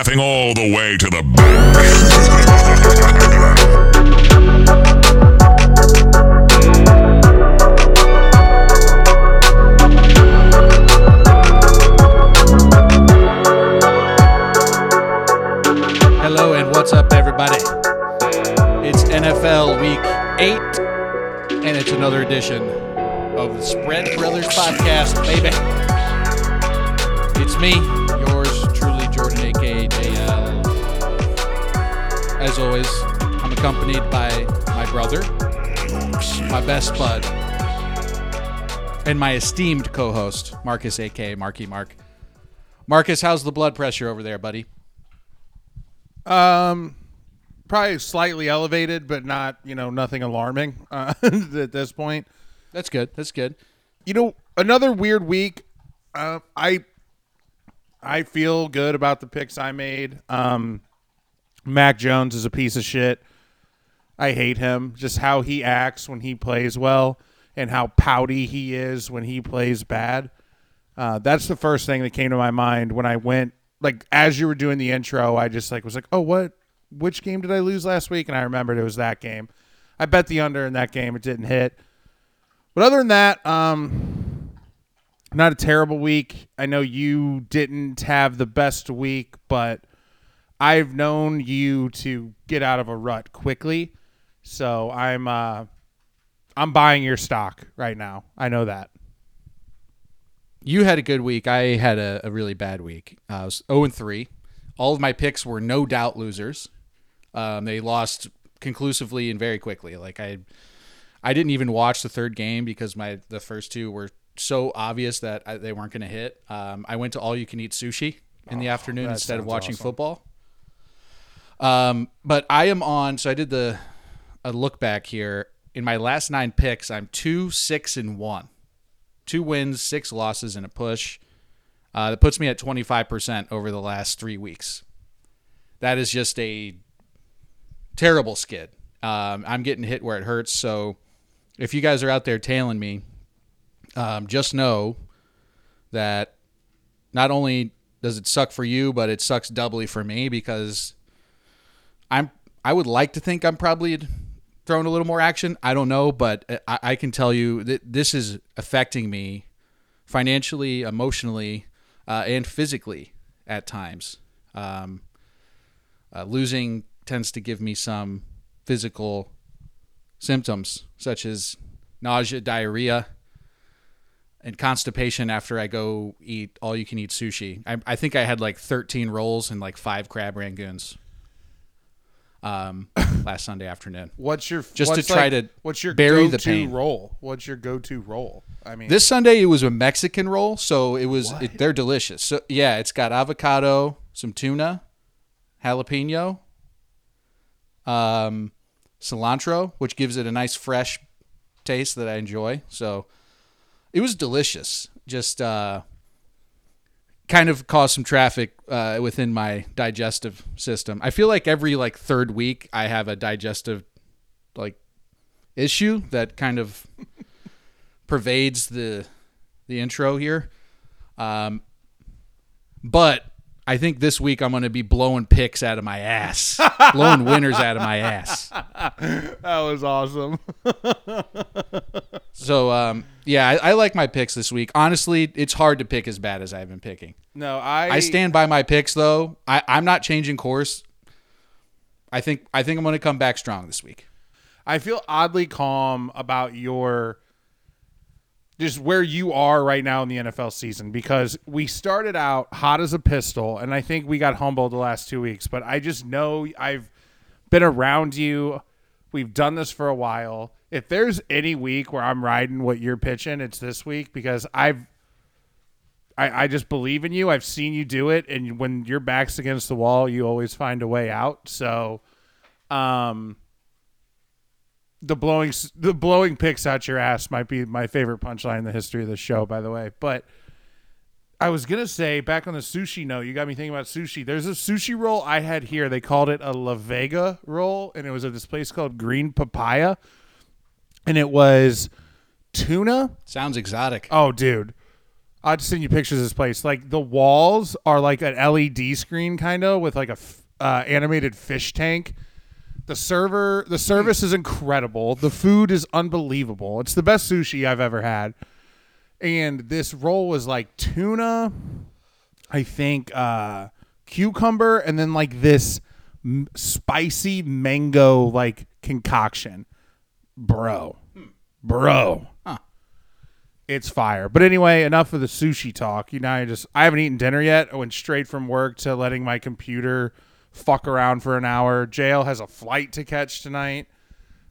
laughing all the way to the bank. Hello and what's up, everybody? It's NFL Week 8, and it's another edition of the Spread Brothers Podcast, baby. It's me, As always, I'm accompanied by my brother, my best bud, and my esteemed co host, Marcus, aka Marky Mark. Marcus, how's the blood pressure over there, buddy? Um, probably slightly elevated, but not you know nothing alarming uh, at this point. That's good. That's good. You know, another weird week. Uh, I I feel good about the picks I made. Um, Mac Jones is a piece of shit. I hate him. Just how he acts when he plays well, and how pouty he is when he plays bad. Uh, that's the first thing that came to my mind when I went like as you were doing the intro. I just like was like, oh, what? Which game did I lose last week? And I remembered it was that game. I bet the under in that game. It didn't hit. But other than that, um, not a terrible week. I know you didn't have the best week, but I've known you to get out of a rut quickly. So I'm uh, I'm buying your stock right now. I know that. You had a good week. I had a, a really bad week. Uh, I was 0 and 3. All of my picks were no doubt losers. Um, they lost conclusively and very quickly. Like I, I didn't even watch the third game because my the first two were so obvious that I, they weren't going to hit. Um, I went to all you can eat sushi in the afternoon instead of watching awesome. football. Um, but I am on. So I did the a look back here. In my last nine picks, I'm two, six, and one. Two wins, six losses, and a push. Uh, that puts me at 25% over the last three weeks. That is just a terrible skid. Um, I'm getting hit where it hurts. So if you guys are out there tailing me, um, just know that not only does it suck for you, but it sucks doubly for me because I'm I would like to think I'm probably throwing a little more action. I don't know, but I, I can tell you that this is affecting me financially, emotionally, uh, and physically at times. Um, uh, losing tends to give me some physical symptoms such as nausea, diarrhea, and constipation after I go eat all you can eat sushi. I, I think I had like 13 rolls and like five crab rangoons um, last Sunday afternoon. What's your Just to try like- to what's your bury the pain. roll? What's your go-to roll? I mean, This Sunday it was a Mexican roll, so it was it, they're delicious. So yeah, it's got avocado, some tuna, jalapeno, um, cilantro, which gives it a nice fresh taste that I enjoy. So it was delicious. Just uh, kind of caused some traffic uh, within my digestive system. I feel like every like third week I have a digestive like issue that kind of pervades the the intro here. Um, but I think this week I'm going to be blowing picks out of my ass, blowing winners out of my ass. that was awesome. So um, yeah, I, I like my picks this week. Honestly, it's hard to pick as bad as I've been picking. no, I I stand by my picks though. I, I'm not changing course. I think I think I'm going to come back strong this week. I feel oddly calm about your just where you are right now in the NFL season because we started out hot as a pistol and I think we got humbled the last 2 weeks, but I just know I've been around you. We've done this for a while. If there's any week where I'm riding what you're pitching, it's this week because I've I, I just believe in you. I've seen you do it, and when your back's against the wall, you always find a way out. So, um, the blowing the blowing picks out your ass might be my favorite punchline in the history of the show, by the way. But I was gonna say back on the sushi note, you got me thinking about sushi. There's a sushi roll I had here. They called it a La Vega roll, and it was at this place called Green Papaya, and it was tuna. Sounds exotic. Oh, dude. I'll just send you pictures of this place. Like the walls are like an LED screen, kind of with like a f- uh, animated fish tank. The server, the service is incredible. The food is unbelievable. It's the best sushi I've ever had. And this roll was like tuna, I think, uh, cucumber, and then like this m- spicy mango like concoction, bro, bro. It's fire. But anyway, enough of the sushi talk. You know, I just I haven't eaten dinner yet. I went straight from work to letting my computer fuck around for an hour. JL has a flight to catch tonight.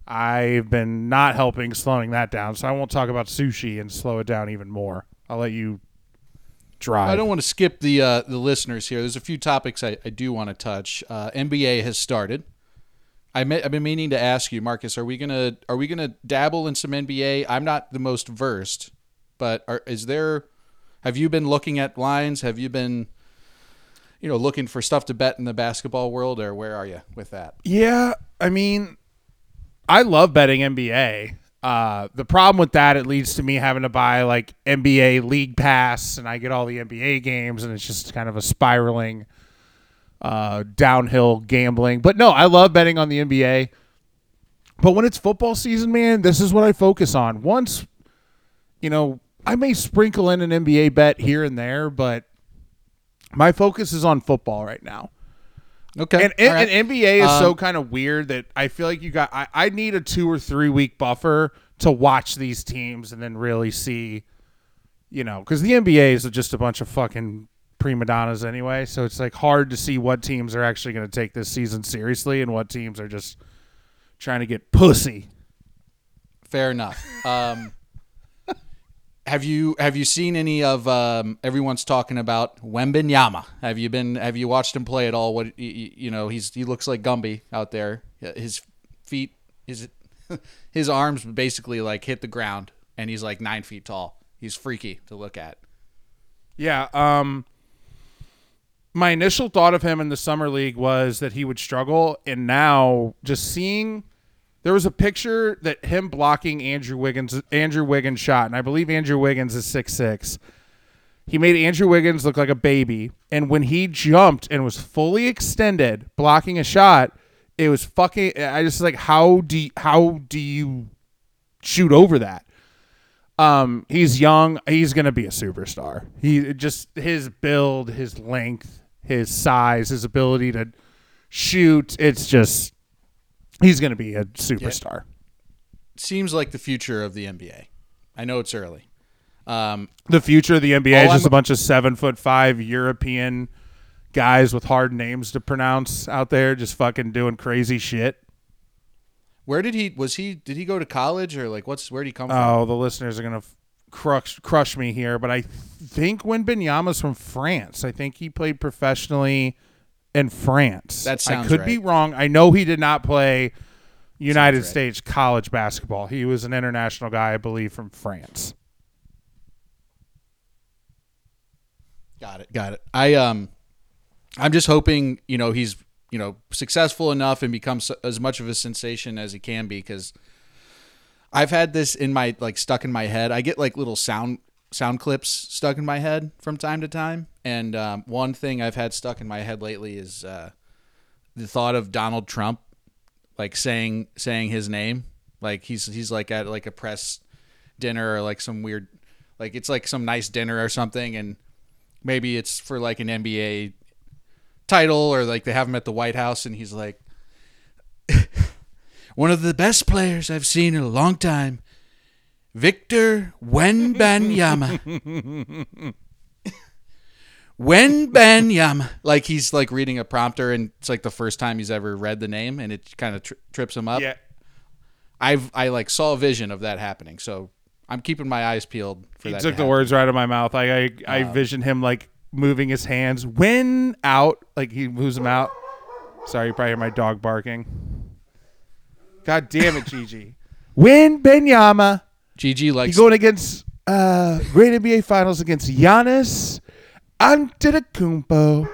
I've been not helping slowing that down, so I won't talk about sushi and slow it down even more. I'll let you drive. I don't want to skip the uh, the listeners here. There's a few topics I, I do want to touch. Uh, NBA has started. I may, I've been meaning to ask you, Marcus. Are we gonna are we gonna dabble in some NBA? I'm not the most versed, but are, is there? Have you been looking at lines? Have you been, you know, looking for stuff to bet in the basketball world, or where are you with that? Yeah, I mean, I love betting NBA. Uh, the problem with that, it leads to me having to buy like NBA League Pass, and I get all the NBA games, and it's just kind of a spiraling uh, downhill gambling. But no, I love betting on the NBA. But when it's football season, man, this is what I focus on. Once, you know, I may sprinkle in an NBA bet here and there, but my focus is on football right now. Okay, And, and, right. and NBA is so Um, kind of weird that I feel like you got. I, I need a two or three week buffer to watch these teams and then really see, you know, because the NBA is just a bunch of fucking prima donnas anyway. So it's like hard to see what teams are actually going to take this season seriously and what teams are just trying to get pussy. Fair enough. Um, have you have you seen any of um, everyone's talking about Wembanyama? Have you been have you watched him play at all? What you, you know, he's he looks like Gumby out there. His feet, his his arms basically like hit the ground, and he's like nine feet tall. He's freaky to look at. Yeah. Um. My initial thought of him in the summer league was that he would struggle, and now just seeing there was a picture that him blocking Andrew Wiggins Andrew Wiggins shot, and I believe Andrew Wiggins is six six. He made Andrew Wiggins look like a baby, and when he jumped and was fully extended blocking a shot, it was fucking. I just like how do you, how do you shoot over that? Um, he's young. He's gonna be a superstar. He just his build, his length, his size, his ability to shoot. It's just he's gonna be a superstar. Seems like the future of the NBA. I know it's early. Um, The future of the NBA is just I'm- a bunch of seven foot five European guys with hard names to pronounce out there, just fucking doing crazy shit. where did he was he did he go to college or like what's where did he come from? Oh, the listeners are gonna f- crush crush me here, but I think Wembanyama's from France, I think he played professionally in France. That I sounds could be wrong. I know he did not play United right. States college basketball. He was an international guy, I believe, from France. Got it. Got it. I um, I'm just hoping you know he's you know successful enough and becomes as much of a sensation as he can be because I've had this in my like stuck in my head. I get like little sound sound clips stuck in my head from time to time, and um, one thing I've had stuck in my head lately is uh, the thought of Donald Trump like saying saying his name. Like he's he's like at like a press dinner or like some weird like it's like some nice dinner or something. And maybe it's for like an NBA title or like they have him at the White House and he's like one of the best players I've seen in a long time Victor Wembanyama Wembanyama like he's like reading a prompter and it's like the first time he's ever read the name and it kind of tri- trips him up Yeah, I've I like saw a vision of that happening so I'm keeping my eyes peeled for he that took to the happen. words right out of my mouth. I I, I uh. vision him like moving his hands when out, like he moves them out. Sorry, you probably hear my dog barking. God damn it, Gigi. Wembanyama. GG likes He's going against uh, great NBA Finals against Giannis Antetokounmpo.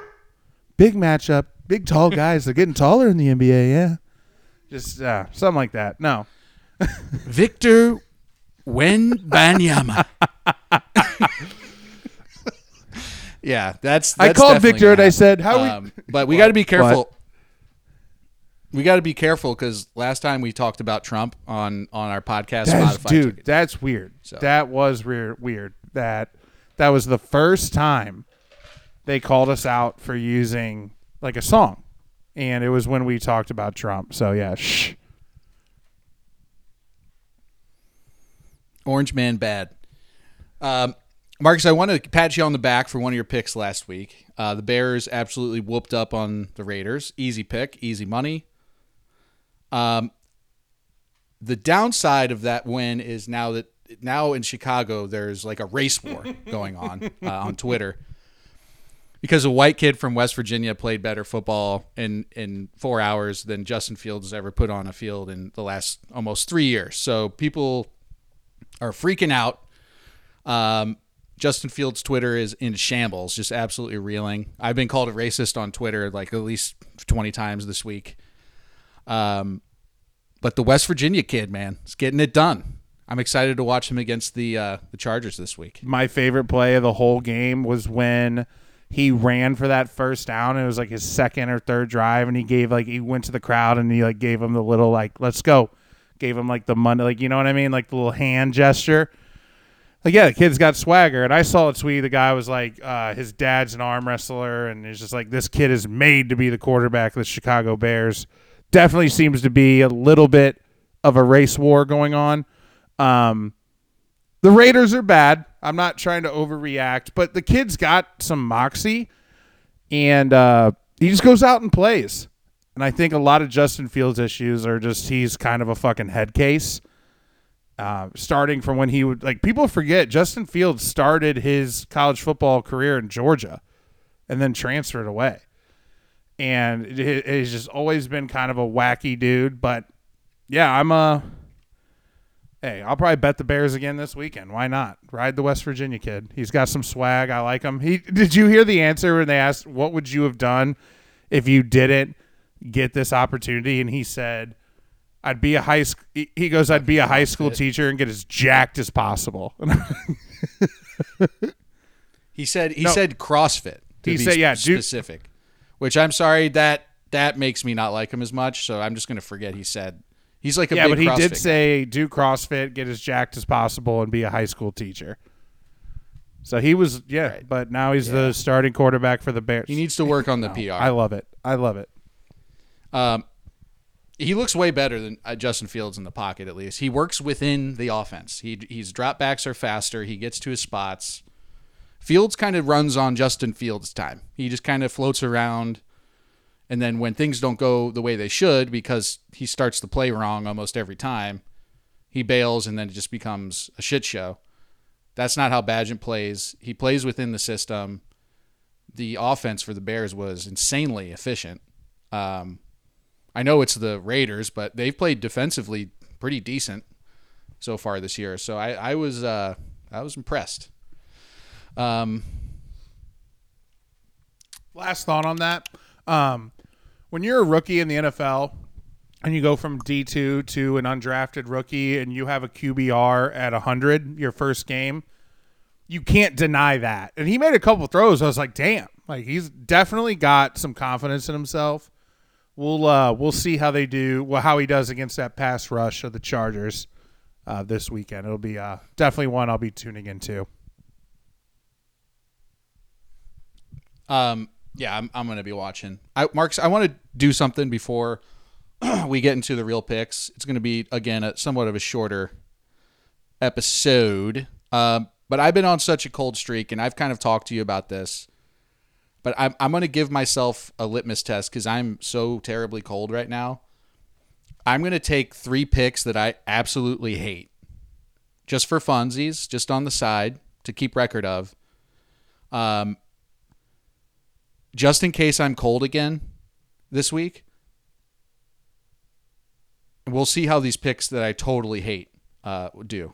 Big matchup. Big tall guys. They're getting taller in the NBA. Yeah, just uh, something like that. No, Victor Wembanyama. Yeah, that's. I called Victor and I said, "How we?" Um, but we got to be careful. We got to be careful because last time we talked about Trump on on our podcast, That's, Spotify, dude, took it. that's weird. So- That was weird. Weird. That that was the first time they called us out for using like a song, and it was when we talked about Trump. So yeah, shh. Orange Man bad. Um, Marcus, I want to pat you on the back for one of your picks last week. Uh, the Bears absolutely whooped up on the Raiders. Easy pick, easy money. Um, the downside of that win is now that now in Chicago there's like a race war going on uh, on Twitter because a white kid from West Virginia played better football in in four hours than Justin Fields has ever put on a field in the last almost three years. So people are freaking out. Um, Justin Fields' Twitter is in shambles, just absolutely reeling. I've been called a racist on Twitter like at least 20 times this week. Um, but the West Virginia kid, man, is getting it done. I'm excited to watch him against the uh, the Chargers this week. My favorite play of the whole game was when he ran for that first down. It was like his second or third drive, and he gave like he went to the crowd and he like gave him the little like let's go, gave him like the money, like you know what I mean, like the little hand gesture. Like yeah, the kid's got swagger, and I saw a tweet. The guy was like, uh, his dad's an arm wrestler, and it's just like this kid is made to be the quarterback of the Chicago Bears. Definitely seems to be a little bit of a race war going on. Um, the Raiders are bad. I'm not trying to overreact, but the kid's got some moxie, and uh, he just goes out and plays. And I think a lot of Justin Fields' issues are just he's kind of a fucking head case. Uh, starting from when he would like people forget Justin Fields started his college football career in Georgia, and then transferred away, and he's just always been kind of a wacky dude. But yeah, I'm a Hey, I'll probably bet the Bears again this weekend. Why not? Ride the West Virginia kid. He's got some swag. I like him. He did you hear the answer when they asked what would you have done if you didn't get this opportunity? And he said, "I'd be a high school." He goes, "I'd be a high school teacher and get as jacked as possible." He said he No. said CrossFit. He said- yeah, specific. Which I'm sorry that that makes me not like him as much. So I'm just gonna forget he said he's like a yeah, big but he CrossFit did guy. say do CrossFit, get as jacked as possible, and be a high school teacher. So he was, yeah, Right. but now he's the starting quarterback for the Bears. he needs to work on the PR. I love it. I love it. Um, he looks way better than uh, Justin Fields in the pocket. At least he works within the offense. He he's drop backs are faster. He gets to his spots. Fields kind of runs on Justin Fields' time. He just kind of floats around, and then when things don't go the way they should, because he starts the play wrong almost every time, he bails, and then it just becomes a shit show. That's not how Bagent plays. He plays within the system. The offense for the Bears was insanely efficient. Um, I know it's the Raiders, but they've played defensively pretty decent so far this year. So I, I was uh, I was impressed. Um, Last thought on that. Um, when you're a rookie in the NFL and you go from D2 to an undrafted rookie and you have a QBR at 100 your first game, you can't deny that. And he made a couple throws. I was like, damn. Like he's definitely got some confidence in himself. We'll uh, we'll see how they do, well, how he does against that pass rush of the Chargers uh, this weekend. It'll be uh, definitely one I'll be tuning into. Um, yeah, I'm, I'm going to be watching. I, Marks, I want to do something before we get into the real picks. It's going to be again a, somewhat of a shorter episode. Um, but I've been on such a cold streak, and I've kind of talked to you about this. But I'm, I'm going to give myself a litmus test because I'm so terribly cold right now. I'm going to take three picks that I absolutely hate, just for funsies, just on the side to keep record of. Um, just in case I'm cold again this week. We'll see how these picks that I totally hate uh, do.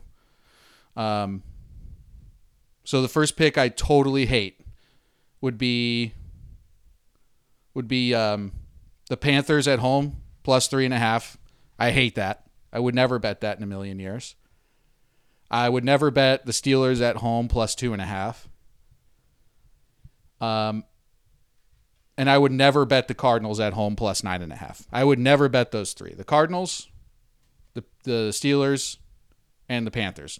Um, so the first pick I totally hate would be would be um, the Panthers at home plus three and a half. I hate that. I would never bet that in a million years. I would never bet the Steelers at home plus two and a half. Um, and I would never bet the Cardinals at home plus nine and a half. I would never bet those three: the Cardinals, the the Steelers, and the Panthers.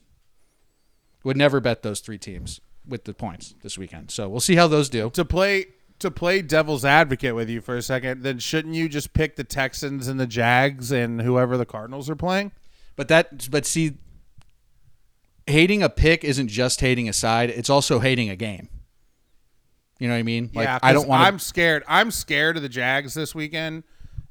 Would never bet those three teams with the points this weekend. So we'll see how those do. to play to play devil's advocate with you for a second, then shouldn't you just pick the Texans and the Jags and whoever the Cardinals are playing? But that, but see, hating a pick isn't just hating a side; it's also hating a game. You know what I mean? Like yeah, I don't want I'm scared. I'm scared of the Jags this weekend,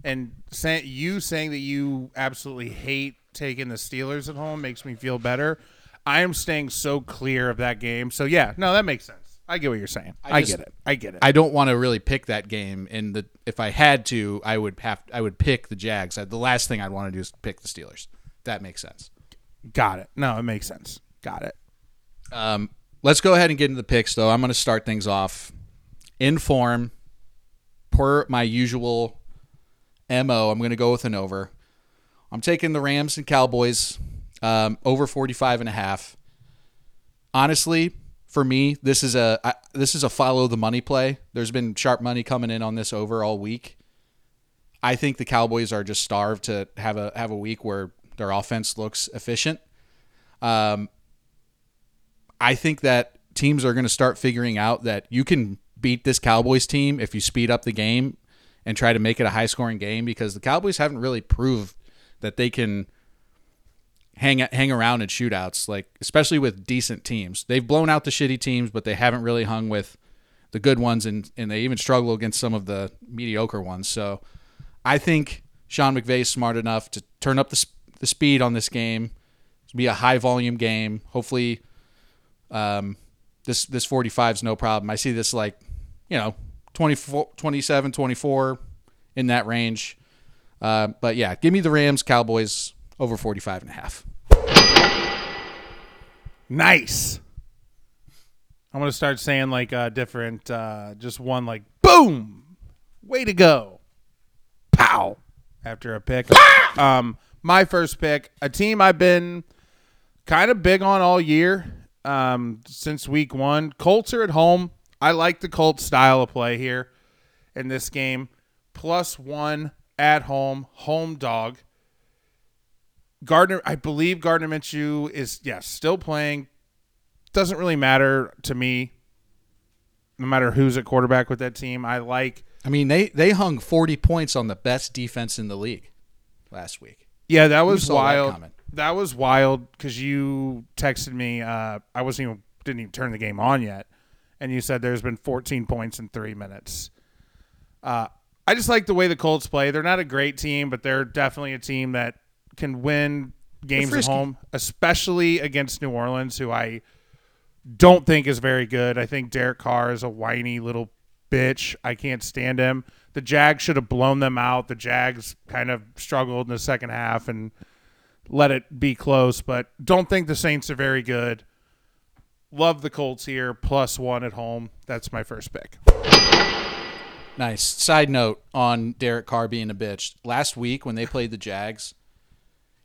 and say, you saying that you absolutely hate taking the Steelers at home makes me feel better. I am staying so clear of that game. So yeah, no, that makes sense. I get what you're saying. I, just- get it. I get it. I don't want to really pick that game. And the if I had to, I would have. I would pick the Jags. The last thing I'd want to do is pick the Steelers. That makes sense. Got it. No, it makes sense. Got it. Um, let's go ahead and get into the picks, though. I'm going to start things off in form per my usual mo. I'm going to go with an over. I'm taking the Rams and Cowboys um, over 45 and a half. Honestly, for me, this is a I, this is a follow the money play. There's been sharp money coming in on this over all week. I think the Cowboys are just starved to have a have a week where their offense looks efficient. Um, I think that teams are going to start figuring out that you can beat this Cowboys team if you speed up the game and try to make it a high scoring game because the Cowboys haven't really proved that they can hang hang around in shootouts like especially with decent teams. They've blown out the shitty teams, but they haven't really hung with the good ones and and they even struggle against some of the mediocre ones. So I think Sean McVay is smart enough to turn up the the speed on this game. It's be a high volume game. Hopefully um, this this 45 is no problem. I see this like, you know, 24, 27, 24 in that range. Uh, but yeah, give me the Rams, Cowboys over 45 and a half. Nice. I'm gonna start saying like uh, different, uh, just one like boom, way to go, pow. After a pick, um, my first pick, a team I've been kind of big on all year, um, since week one. Colts are at home. I like the Colts style of play here in this game. Plus one at home, home dog. Gardner, I believe Gardner Minshew is yes still playing. Doesn't really matter to me. No matter who's at quarterback with that team, I like. I mean, they they hung 40 points on the best defense in the league last week. Yeah, that was saw that wild. That, was wild because you texted me. Uh, I wasn't even didn't even turn the game on yet, and you said there's been 14 points in three minutes. Uh, I just like the way the Colts play. They're not a great team, but they're definitely a team that can win games at home, especially against New Orleans, who I don't think is very good. I think Derek Carr is a whiny little bitch. I can't stand him. The Jags should have blown them out. The Jags kind of struggled in the second half and let it be close, but don't think the Saints are very good. Love the Colts here, plus one at home. That's my first pick. Nice. Side note on Derek Carr being a bitch. Last week when they played the Jags,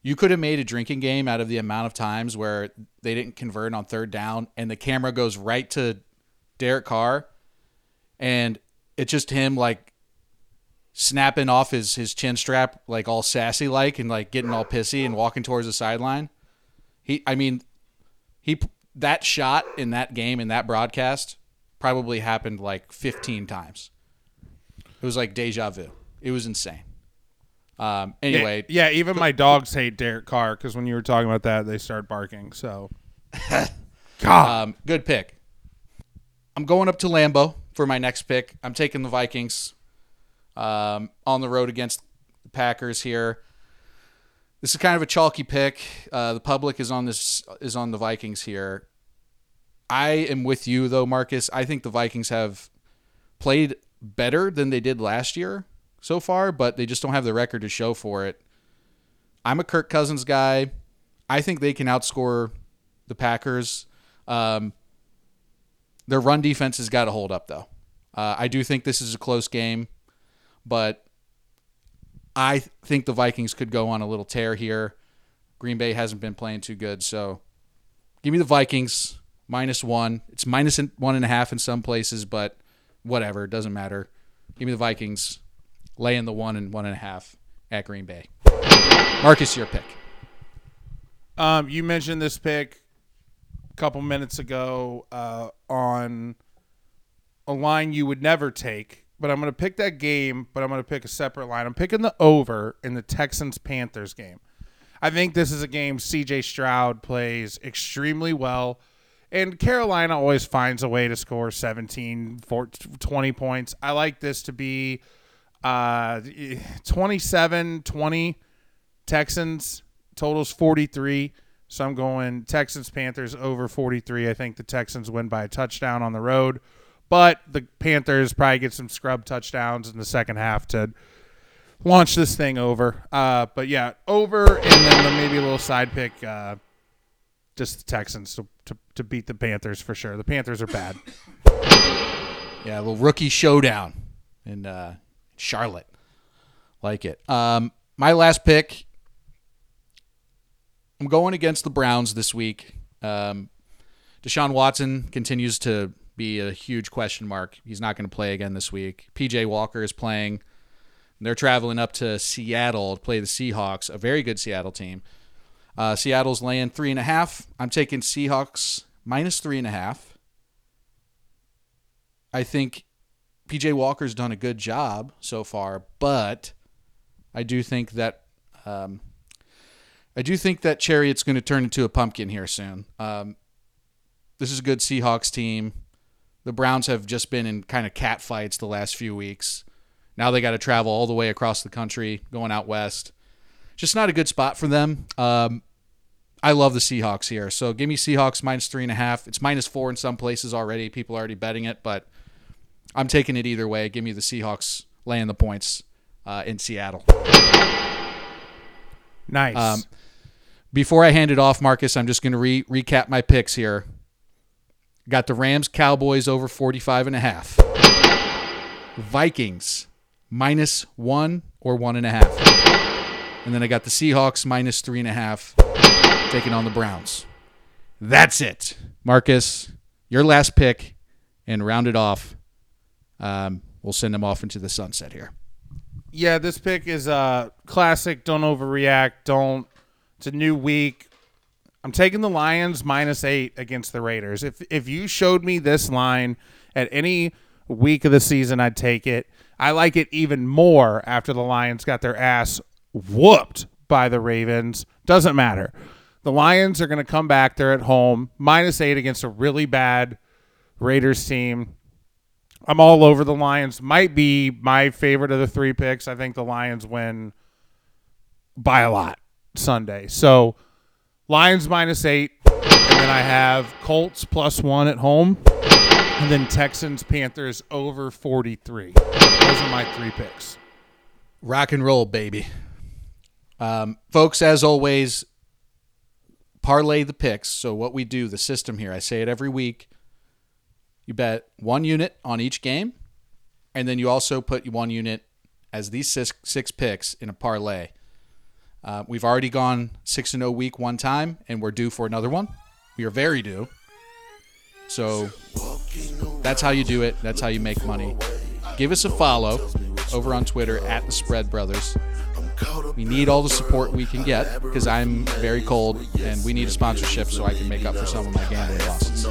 you could have made a drinking game out of the amount of times where they didn't convert on third down and the camera goes right to Derek Carr and it's just him like snapping off his his chin strap like all sassy like and like getting all pissy and walking towards the sideline. He I mean he that shot in that game in that broadcast probably happened like 15 times. It was like deja vu. It was insane. Um, anyway, yeah, yeah, even my dogs hate Derek Carr because when you were talking about that, they start barking. So, God, um, good pick. I'm going up to Lambeau for my next pick. I'm taking the Vikings um, on the road against the Packers here. This is kind of a chalky pick. Uh, the public is on this is on the Vikings here. I am with you though, Marcus. I think the Vikings have played better than they did last year so far, but they just don't have the record to show for it. I'm a Kirk Cousins guy. I think they can outscore the Packers. Um, their run defense has got to hold up, though. Uh, I do think this is a close game, but I think the Vikings could go on a little tear here. Green Bay hasn't been playing too good, so give me the Vikings minus one. It's minus one and a half in some places, but whatever. It doesn't matter. Give me the Vikings. laying the one and one and a half at Green Bay. Marcus, your pick. Um, you mentioned this pick a couple minutes ago uh, on a line you would never take, but I'm going to pick that game, but I'm going to pick a separate line. I'm picking the over in the Texans Panthers game. I think this is a game CJ Stroud plays extremely well. And Carolina always finds a way to score 17, 14, 20 points. I like this to be uh, 27 20 Texans. Totals 43. So I'm going Texans Panthers over 43. I think the Texans win by a touchdown on the road. But the Panthers probably get some scrub touchdowns in the second half to launch this thing over. Uh, but yeah, over and then maybe a little side pick. Uh, just the Texans to, to, to beat the Panthers for sure. The Panthers are bad. Yeah, a little rookie showdown in uh, Charlotte. Like it. Um, my last pick. I'm going against the Browns this week. Um, Deshaun Watson continues to be a huge question mark. He's not going to play again this week. PJ Walker is playing. They're traveling up to Seattle to play the Seahawks, a very good Seattle team. Uh, Seattle's laying three and a half. I'm taking Seahawks minus three and a half. I think PJ Walker's done a good job so far, but I do think that um, I do think that Chariot's going to turn into a pumpkin here soon. Um, this is a good Seahawks team. The Browns have just been in kind of cat fights the last few weeks. Now they got to travel all the way across the country, going out west. Just not a good spot for them. Um, I love the Seahawks here. So give me Seahawks minus three and a half. It's minus four in some places already. People are already betting it, but I'm taking it either way. Give me the Seahawks laying the points uh, in Seattle. Nice. Um, before I hand it off, Marcus, I'm just going to re- recap my picks here. Got the Rams Cowboys over 45 and a half. Vikings minus one or one and a half. And then I got the Seahawks minus three and a half taking on the Browns. That's it. Marcus, your last pick and round it off. Um, we'll send them off into the sunset here. yeah, this pick is uh classic. Don't overreact. Don't. It's a new week. I'm taking the Lions minus eight against the Raiders. If if you showed me this line at any week of the season, I'd take it. I like it even more after the Lions got their ass whooped by the Ravens. Doesn't matter. The Lions are going to come back. They're at home, minus eight against a really bad Raiders team. I'm all over the Lions. Might be my favorite of the three picks. I think the Lions win by a lot Sunday. So Lions minus eight. And then I have Colts plus one at home. And then Texans, Panthers over 43. Those are my three picks. Rock and roll, baby. Um, folks, as always, parlay the picks. So, what we do, the system here, I say it every week. You bet one unit on each game, and then you also put one unit as these six, six picks in a parlay. Uh, we've already gone 6 and 0 week one time, and we're due for another one. We are very due. So, that's how you do it. That's how you make money. Give us a follow over on Twitter at the Spread Brothers. We need all the support we can get because I'm very cold and we need a sponsorship so I can make up for some of my gambling losses.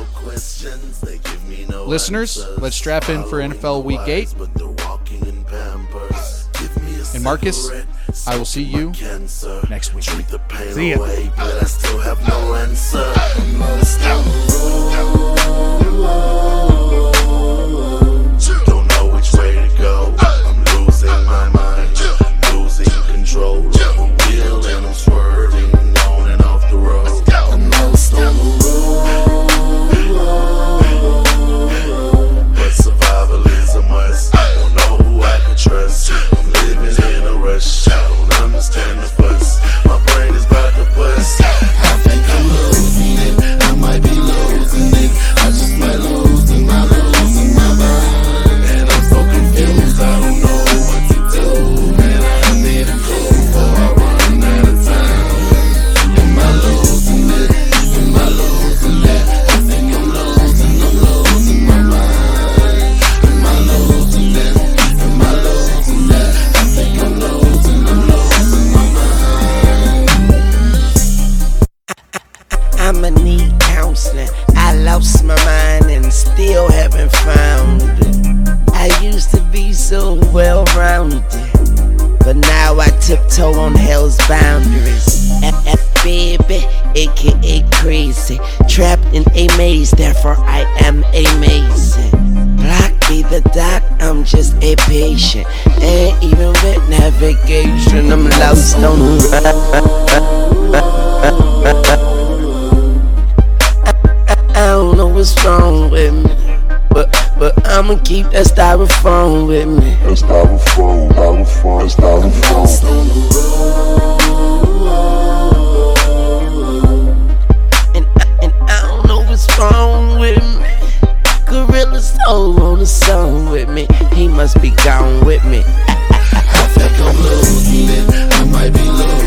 Listeners, let's strap in for NFL Week 8. And Marcus, I will see you next week. See ya. Tiptoe on hell's boundaries. FF baby, aka crazy, trapped in a maze, therefore I am amazing. Block be the doc, I'm just a patient. Ain't even with navigation, I'm lost on I don't know what's wrong with me. But, but I'ma keep that styrofoam with me. That styrofoam, styrofoam, styrofoam. And, and I don't know what's wrong with me. Gorilla soul on the song with me. He must be gone with me. I think I'm losing it. I might be losing